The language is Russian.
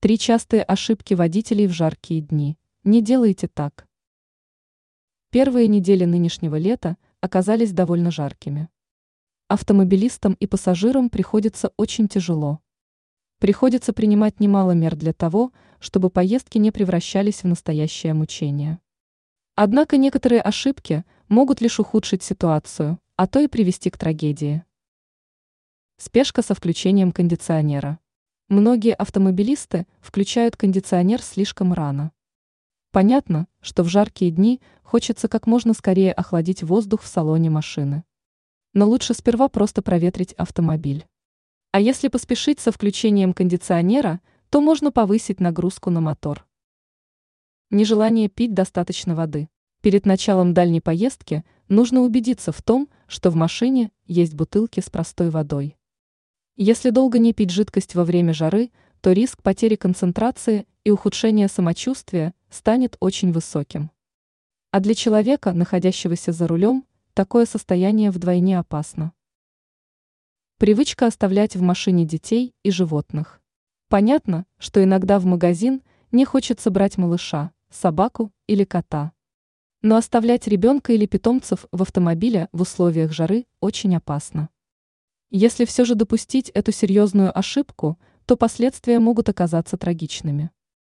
Три частые ошибки водителей в жаркие дни. Не делайте так. Первые недели нынешнего лета оказались довольно жаркими. Автомобилистам и пассажирам приходится очень тяжело. Приходится принимать немало мер для того, чтобы поездки не превращались в настоящее мучение. Однако некоторые ошибки могут лишь ухудшить ситуацию, а то и привести к трагедии. Спешка со включением кондиционера. Многие автомобилисты включают кондиционер слишком рано. Понятно, что в жаркие дни хочется как можно скорее охладить воздух в салоне машины. Но лучше сперва просто проветрить автомобиль. А если поспешить со включением кондиционера, то можно повысить нагрузку на мотор. Нежелание пить достаточно воды. Перед началом дальней поездки нужно убедиться в том, что в машине есть бутылки с простой водой. Если долго не пить жидкость во время жары, то риск потери концентрации и ухудшения самочувствия станет очень высоким. А для человека, находящегося за рулем, такое состояние вдвойне опасно. Привычка оставлять в машине детей и животных. Понятно, что иногда в магазин не хочется брать малыша, собаку или кота. Но оставлять ребенка или питомцев в автомобиле в условиях жары очень опасно. Если все же допустить эту серьезную ошибку, то последствия могут оказаться трагичными.